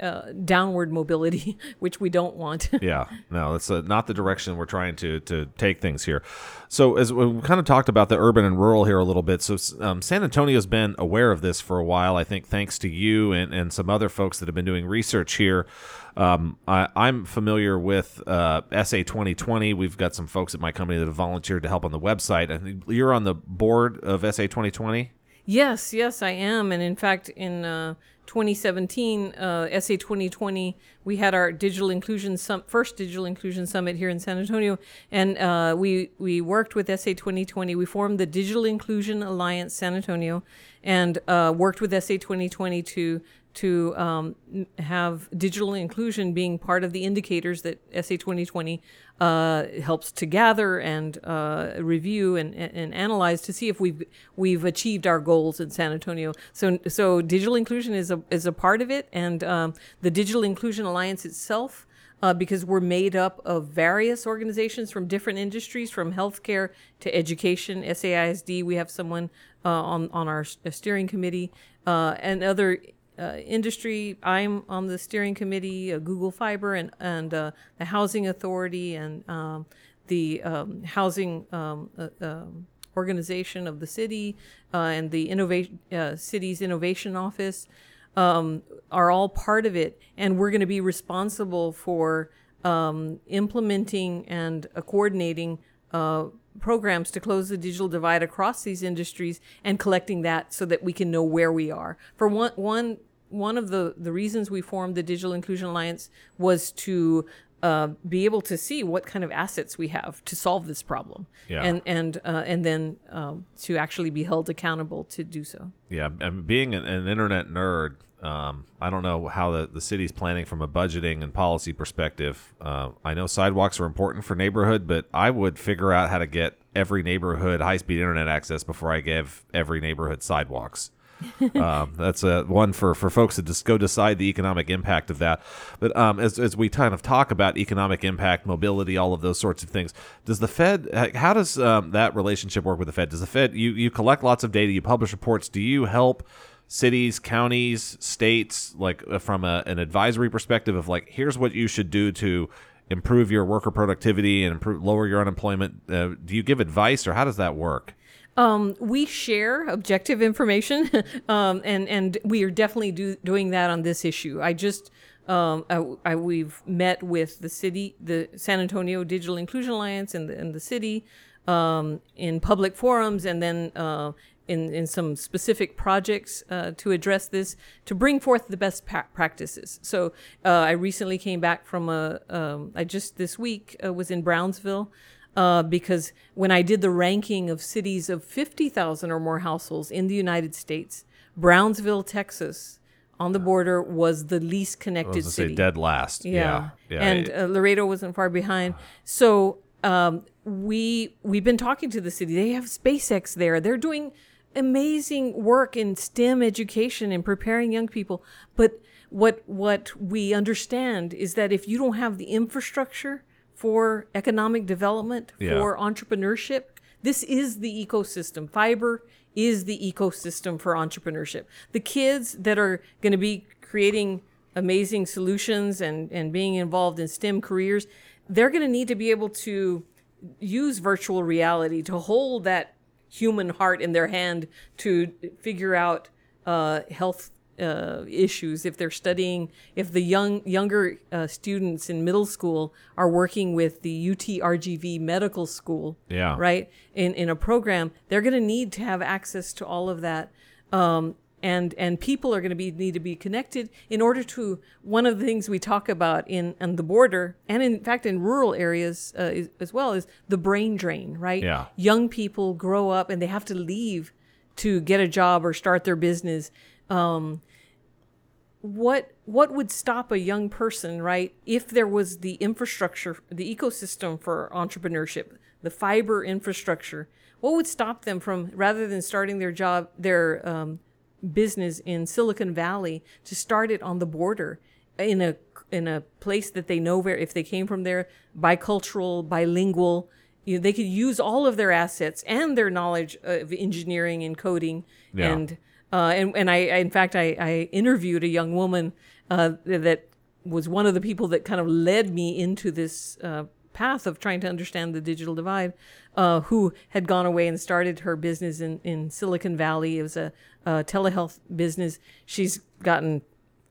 [SPEAKER 2] uh, downward mobility, which we don't want.
[SPEAKER 1] yeah, no, that's uh, not the direction we're trying to to take things here. So, as we kind of talked about the urban and rural here a little bit, so um, San Antonio's been aware of this for a while. I think thanks to you and, and some other folks that have been doing research here. Um, I, am familiar with uh, SA 2020. We've got some folks at my company that have volunteered to help on the website. I think you're on the board of SA 2020.
[SPEAKER 2] Yes, yes, I am. And in fact, in uh, 2017, uh, SA 2020, we had our digital inclusion sum- first digital inclusion summit here in San Antonio, and uh, we we worked with SA 2020. We formed the Digital Inclusion Alliance San Antonio, and uh, worked with SA 2020 to to um, have digital inclusion being part of the indicators that SA 2020 uh, helps to gather and uh, review and, and analyze to see if we've we've achieved our goals in San Antonio. So so digital inclusion is a is a part of it, and um, the Digital Inclusion Alliance itself uh, because we're made up of various organizations from different industries, from healthcare to education, SAISD. We have someone uh, on on our steering committee uh, and other. Uh, industry. I'm on the steering committee, uh, Google Fiber, and and uh, the Housing Authority, and um, the um, Housing um, uh, um, Organization of the city, uh, and the innovation uh, city's innovation office um, are all part of it, and we're going to be responsible for um, implementing and coordinating programs to close the digital divide across these industries and collecting that so that we can know where we are. For one, one, one of the, the reasons we formed the Digital Inclusion Alliance was to uh, be able to see what kind of assets we have to solve this problem,
[SPEAKER 1] Yeah.
[SPEAKER 2] and and uh, and then um, to actually be held accountable to do so.
[SPEAKER 1] Yeah, and being an, an internet nerd, um, I don't know how the, the city's planning from a budgeting and policy perspective. Uh, I know sidewalks are important for neighborhood, but I would figure out how to get every neighborhood high speed internet access before I give every neighborhood sidewalks. um, that's a one for, for folks to just go decide the economic impact of that. But um, as, as we kind of talk about economic impact, mobility, all of those sorts of things, does the Fed, how does um, that relationship work with the Fed? Does the Fed, you, you collect lots of data, you publish reports, do you help cities, counties, states, like uh, from a, an advisory perspective of like, here's what you should do to improve your worker productivity and improve, lower your unemployment? Uh, do you give advice or how does that work?
[SPEAKER 2] Um, we share objective information, um, and and we are definitely do, doing that on this issue. I just um, I, I, we've met with the city, the San Antonio Digital Inclusion Alliance, and the, and the city um, in public forums, and then uh, in in some specific projects uh, to address this to bring forth the best pa- practices. So uh, I recently came back from a um, I just this week uh, was in Brownsville uh, because when I did the ranking of cities of 50,000 or more households in the United States, Brownsville, Texas, on the border, was the least
[SPEAKER 1] I
[SPEAKER 2] connected city.
[SPEAKER 1] say dead last.
[SPEAKER 2] Yeah,
[SPEAKER 1] Yeah. yeah.
[SPEAKER 2] and uh, Laredo wasn't far behind. So um, we we've been talking to the city. They have SpaceX there. They're doing amazing work in STEM education and preparing young people. But what what we understand is that if you don't have the infrastructure for economic development,
[SPEAKER 1] Yeah.
[SPEAKER 2] for entrepreneurship, this is the ecosystem. Fiber is the ecosystem for entrepreneurship. The kids that are going to be creating amazing solutions and, and being involved in STEM careers, they're going to need to be able to use virtual reality to hold that human heart in their hand to figure out uh, health uh, issues if they're studying if the young younger uh, students in middle school are working with the UTRGV medical school
[SPEAKER 1] Yeah.
[SPEAKER 2] right in in a program they're going to need to have access to all of that um, and and people are going to be need to be connected in order to one of the things we talk about in on the border and in fact in rural areas uh, is, as well is the brain drain right
[SPEAKER 1] Yeah.
[SPEAKER 2] young people grow up and they have to leave to get a job or start their business um, what what would stop a young person right if there was the infrastructure the ecosystem for entrepreneurship the fiber infrastructure what would stop them from rather than starting their job their um, business in silicon valley to start it on the border in a in a place that they know where if they came from there bicultural bilingual you know, they could use all of their assets and their knowledge of engineering and coding
[SPEAKER 1] Yeah.
[SPEAKER 2] and uh, and and I, I in fact I, I interviewed a young woman uh, that was one of the people that kind of led me into this uh, path of trying to understand the digital divide, uh, who had gone away and started her business in, in Silicon Valley. It was a, a telehealth business. She's gotten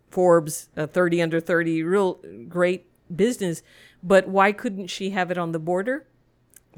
[SPEAKER 2] Forbes uh, 30 under 30, real great business. But why couldn't she have it on the border?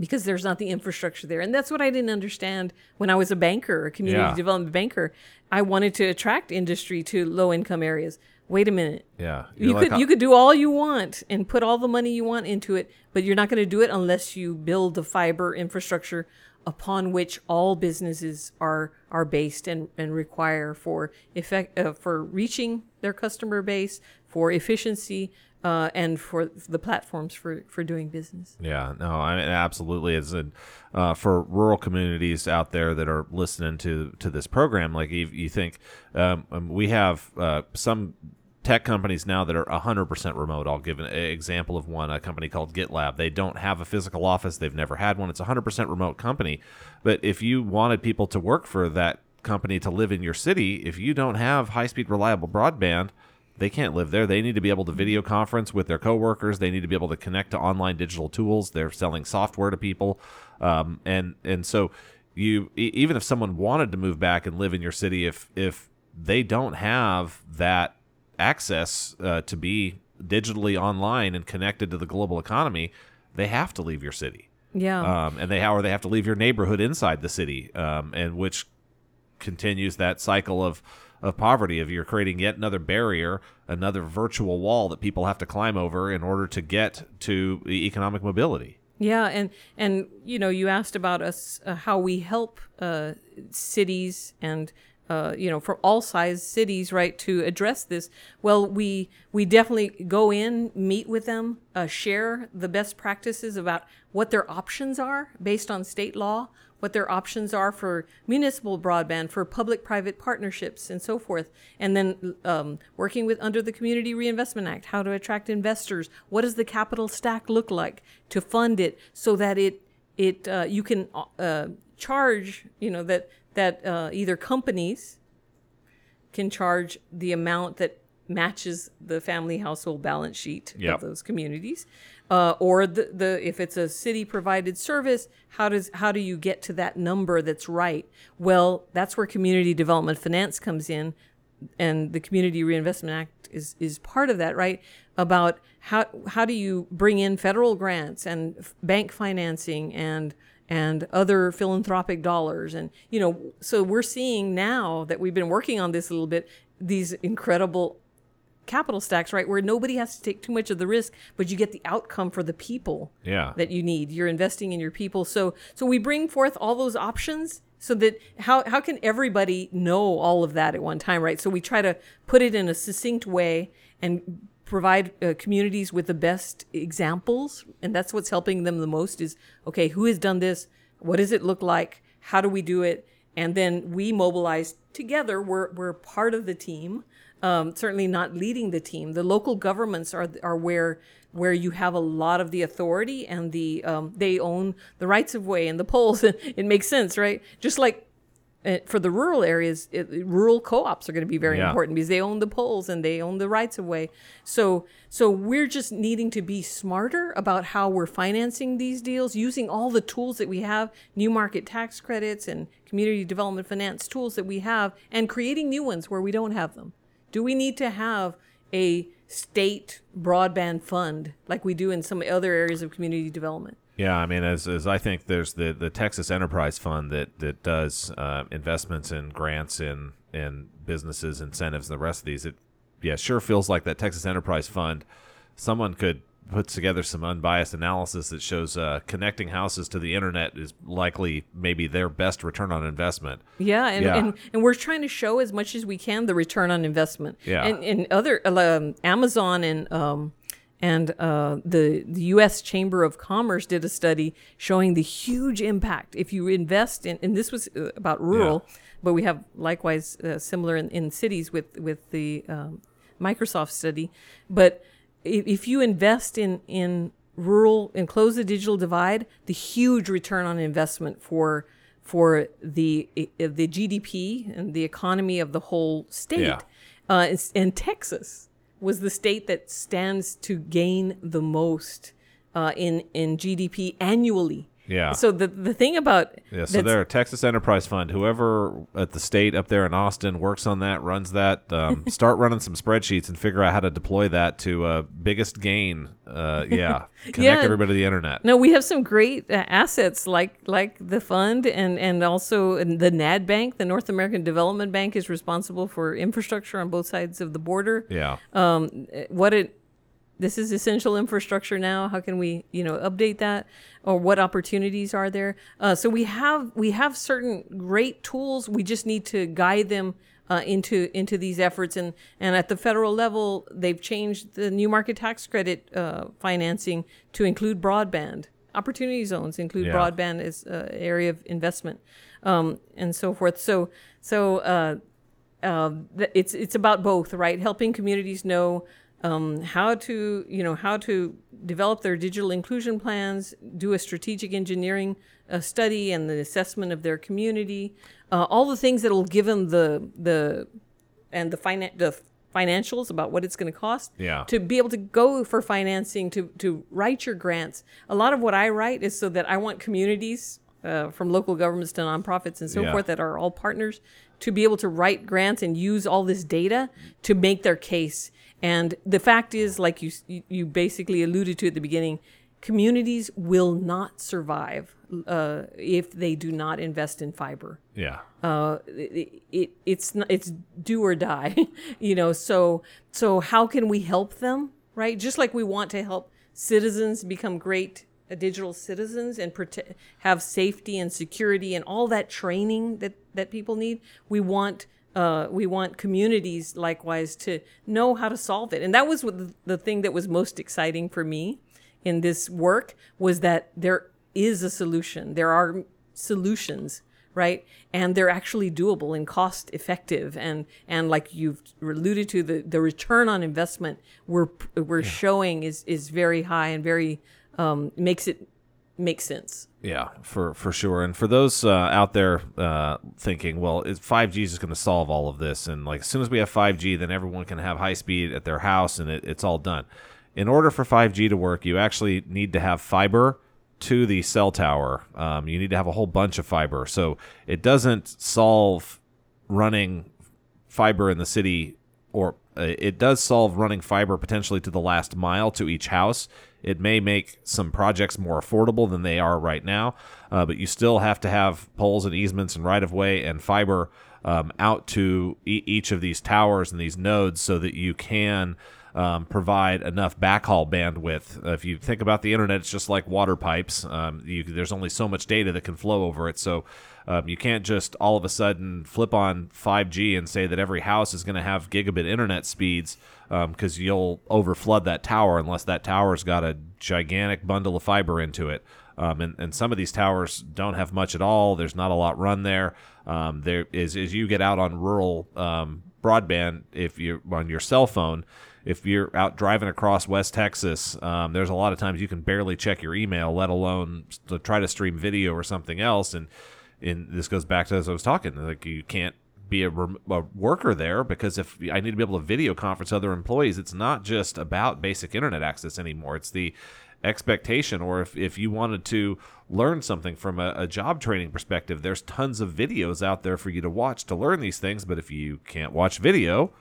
[SPEAKER 2] Because there's not the infrastructure there. And that's what I didn't understand when I was a banker, a community
[SPEAKER 1] Yeah.
[SPEAKER 2] development banker. I wanted to attract industry to low income areas. Wait a minute.
[SPEAKER 1] yeah.
[SPEAKER 2] You
[SPEAKER 1] like,
[SPEAKER 2] could you uh, could do all you want and put all the money you want into it, but you're not going to do it unless you build the fiber infrastructure upon which all businesses are are based and, and require for effect uh, for reaching their customer base, for efficiency, uh, and for the platforms for, for doing business.
[SPEAKER 1] Yeah, no, I mean absolutely. It's a, uh, for rural communities out there that are listening to to this program. Like you, you think um, um we have uh, some tech companies now that are 100% remote. I'll give an example of one, a company called GitLab. They don't have a physical office, they've never had one. It's a 100% remote company. But if you wanted people to work for that company to live in your city, if you don't have high speed, reliable broadband, they can't live there. They need to be able to video conference with their coworkers. They need to be able to connect to online digital tools. They're selling software to people, um, and and so you even if someone wanted to move back and live in your city, if if they don't have that access uh, to be digitally online and connected to the global economy, they have to leave your city.
[SPEAKER 2] Yeah,
[SPEAKER 1] um, and they how or they have to leave your neighborhood inside the city, um, and which continues that cycle of of poverty of you're creating yet another barrier another virtual wall that people have to climb over in order to get to economic mobility.
[SPEAKER 2] Yeah and and you know you asked about us uh, how we help uh, cities and uh, you know, for all size cities, right, to address this. Well, we we definitely go in, meet with them, uh, share the best practices about what their options are based on state law, what their options are for municipal broadband, for public-private partnerships, and so forth. And then um, working with under the Community Reinvestment Act, how to attract investors. What does the capital stack look like to fund it so that it it uh, you can uh, charge, you know, that that uh, either companies can charge the amount that matches the family household balance sheet
[SPEAKER 1] yep.
[SPEAKER 2] of those communities uh, or the, the if it's a city provided service how does how do you get to that number that's right well that's where community development finance comes in and the community reinvestment act is is part of that right about how how do you bring in federal grants and bank financing and and other philanthropic dollars. And, you know, so we're seeing now that we've been working on this a little bit, these incredible capital stacks, right? Where nobody has to take too much of the risk, but you get the outcome for the people
[SPEAKER 1] yeah.
[SPEAKER 2] that you need. You're investing in your people. So so we bring forth all those options so that how how can everybody know all of that at one time, right? So we try to put it in a succinct way and provide uh, communities with the best examples and that's what's helping them the most is okay who has done this? What does it look like? How do we do it? And then we mobilize together. We're, we're part of the team um, certainly not leading the team. The local governments are, are where where you have a lot of the authority and the um, they own the rights of way and the poles. It makes sense right? Just like uh, for the rural areas, it, rural co-ops are going to be very
[SPEAKER 1] yeah.
[SPEAKER 2] important because they own the poles and they own the rights of way. So, so we're just needing to be smarter about how we're financing these deals, using all the tools that we have, new market tax credits and community development finance tools that we have, and creating new ones where we don't have them. Do we need to have a state broadband fund like we do in some other areas of community development?
[SPEAKER 1] Yeah, I mean, as, as I think there's the, the Texas Enterprise Fund that that does uh, investments and grants in in businesses, incentives, and the rest of these. It yeah, sure feels like that Texas Enterprise Fund. Someone could put together some unbiased analysis that shows uh, connecting houses to the internet is likely maybe their best return on investment.
[SPEAKER 2] Yeah, and,
[SPEAKER 1] Yeah.
[SPEAKER 2] and, and we're trying to show as much as we can the return on investment.
[SPEAKER 1] Yeah.
[SPEAKER 2] And, and other um, Amazon and um, and uh, the the U.S. Chamber of Commerce did a study showing the huge impact if you invest in. And this was uh, about rural, but we have likewise uh, similar in, in cities with with the um, Microsoft study. But if, if you invest in in rural and close the digital divide, the huge return on investment for for the the GDP and the economy of the whole state.
[SPEAKER 1] Yeah.
[SPEAKER 2] Uh, and Texas was the state that stands to gain the most uh, in in GDP annually.
[SPEAKER 1] Yeah.
[SPEAKER 2] So the the thing about
[SPEAKER 1] Yeah, so
[SPEAKER 2] that's-
[SPEAKER 1] there, Texas Enterprise Fund. Whoever at the state up there in Austin works on that, runs that. Um, start running some spreadsheets and figure out how to deploy that to uh, biggest gain. Uh, yeah, connect
[SPEAKER 2] Yeah.
[SPEAKER 1] everybody to the internet.
[SPEAKER 2] No, we have some great uh, assets like like the fund and and also the NAD Bank, the North American Development Bank, is responsible for infrastructure on both sides of the border.
[SPEAKER 1] Yeah,
[SPEAKER 2] Um, what it this is essential infrastructure now. How can we, you know, update that, or what opportunities are there? Uh, so we have we have certain great tools. We just need to guide them uh, into into these efforts. And and at the federal level, they've changed the new market tax credit uh, financing to include broadband. Opportunity zones include
[SPEAKER 1] Yeah.
[SPEAKER 2] broadband as uh, area of investment, um, and so forth. So so uh, uh, it's it's about both, right? Helping communities know um, how to you know how to develop their digital inclusion plans, do a strategic engineering uh, study and the assessment of their community, uh, all the things that will give them the the and the finan- the financials about what it's going to cost
[SPEAKER 1] Yeah.
[SPEAKER 2] to be able to go for financing to to write your grants. A lot of what I write is so that I want communities uh, from local governments to nonprofits and so
[SPEAKER 1] Yeah.
[SPEAKER 2] forth that are all partners to be able to write grants and use all this data to make their case. And the fact is, like you you basically alluded to at the beginning, communities will not survive uh, if they do not invest in fiber
[SPEAKER 1] Yeah.
[SPEAKER 2] uh, it, it it's not, it's do or die, you know. So so how can we help them, right? Just like we want to help citizens become great uh, digital citizens and prote- have safety and security and all that training that that people need, we want. Uh, we want communities likewise to know how to solve it, and that was what the, the thing that was most exciting for me in this work was that there is a solution. There are solutions right? And they're actually doable and cost effective. And and like you've alluded to the the return on investment we're we're showing is is very high and very um makes it make sense
[SPEAKER 1] Yeah, for for sure. And for those uh, out there uh, thinking, well, 5G is going to solve all of this, and like as soon as we have 5G, then everyone can have high speed at their house, and it, it's all done. In order for 5G to work, you actually need to have fiber to the cell tower. Um, you need to have a whole bunch of fiber, so it doesn't solve running fiber in the city or uh, it does solve running fiber potentially to the last mile to each house. It may make some projects more affordable than they are right now, uh, but you still have to have poles and easements and right of way and fiber um, out to e- each of these towers and these nodes so that you can um, provide enough backhaul bandwidth. Uh, if you think about the internet, it's just like water pipes. Um, you, there's only so much data that can flow over it. So um, you can't just all of a sudden flip on 5G and say that every house is going to have gigabit internet speeds because you'll overflood that tower unless that tower's got a gigantic bundle of fiber into it. Um, and, and some of these towers don't have much at all. There's not a lot run there. Um, there is as you get out on rural um, broadband, if you're on your cell phone, if you're out driving across West Texas, um, there's a lot of times you can barely check your email, let alone to try to stream video or something else. And and this goes back to as I was talking, like you can't be a, a worker there because if I need to be able to video conference other employees, it's not just about basic internet access anymore. It's the expectation, or if, if you wanted to learn something from a, a job training perspective, there's tons of videos out there for you to watch to learn these things. But if you can't watch video,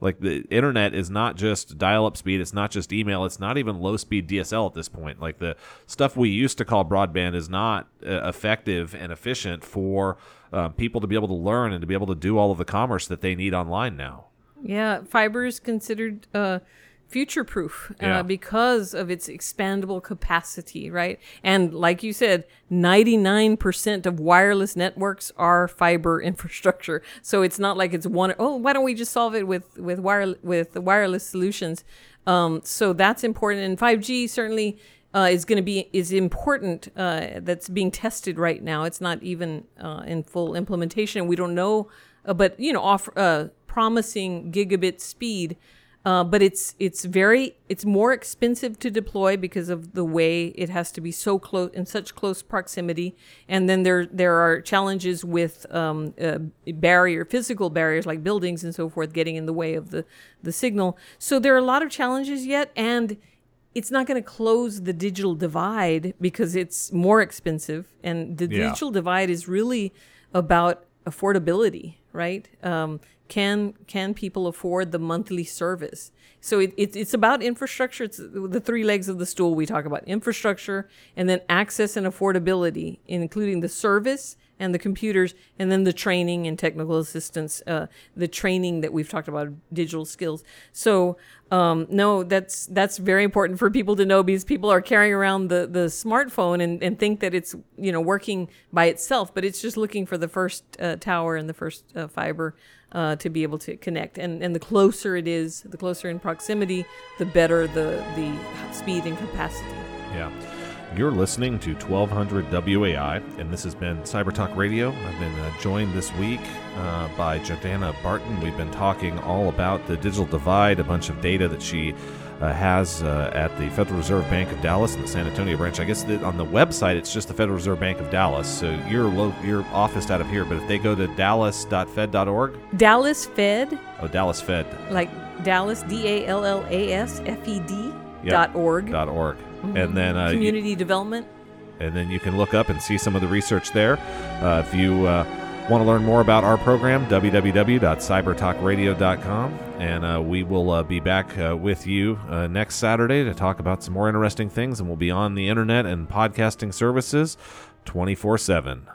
[SPEAKER 1] like the internet is not just dial-up speed it's not just email it's not even low-speed dsl at this point. Like the stuff we used to call broadband is not uh, effective and efficient for uh, people to be able to learn and to be able to do all of the commerce that they need online now.
[SPEAKER 2] Yeah, fiber is considered uh, future proof
[SPEAKER 1] Yeah.
[SPEAKER 2] uh, because of its expandable capacity, right? And like you said, 99% of wireless networks are fiber infrastructure. So it's not like it's one, oh, why don't we just solve it with, with, wire, with the wireless solutions? Um, so that's important. And 5G certainly uh, is going to be is important. Uh, that's being tested right now. It's not even uh, in full implementation. We don't know, uh, but you know, offer uh, promising gigabit speed. Uh, but it's it's very it's more expensive to deploy because of the way it has to be so close in such close proximity, and then there there are challenges with um, uh, barrier physical barriers like buildings and so forth getting in the way of the the signal. So there are a lot of challenges yet, and it's not going to close the digital divide because it's more expensive, and the
[SPEAKER 1] Yeah.
[SPEAKER 2] digital divide is really about affordability, right? Um, can can people afford the monthly service? So it, it, it's about infrastructure. It's the three legs of the stool we talk about: infrastructure, and then access and affordability, including the service and the computers, and then the training and technical assistance, uh, the training that we've talked about, digital skills. So, um, no, that's that's very important for people to know because people are carrying around the, the smartphone and, and think that it's you know working by itself, but it's just looking for the first uh, tower and the first uh, fiber uh, to be able to connect. And and the closer it is, the closer in proximity, the better the the speed and capacity.
[SPEAKER 1] Yeah. You're listening to 1200 WOAI, and this has been Cyber Talk Radio. I've been uh, joined this week uh, by Jordana Barton. We've been talking all about the digital divide, a bunch of data that she uh, has uh, at the Federal Reserve Bank of Dallas and the San Antonio branch. I guess on the website it's just the Federal Reserve Bank of Dallas. So you're lo- you're officed out of here, but if they go to dallas.fed.org,
[SPEAKER 2] Dallas Fed,
[SPEAKER 1] oh Dallas Fed
[SPEAKER 2] like Dallas D A L L A S F E D
[SPEAKER 1] Yep.
[SPEAKER 2] dot org.
[SPEAKER 1] dot org, and then uh, you-
[SPEAKER 2] Community development.
[SPEAKER 1] and then you can look up and see some of the research there. Uh, if you uh, want to learn more about our program, www.cybertalkradio.com, and uh, we will uh, be back uh, with you uh, next Saturday to talk about some more interesting things, and we'll be on the internet and podcasting services 24 7.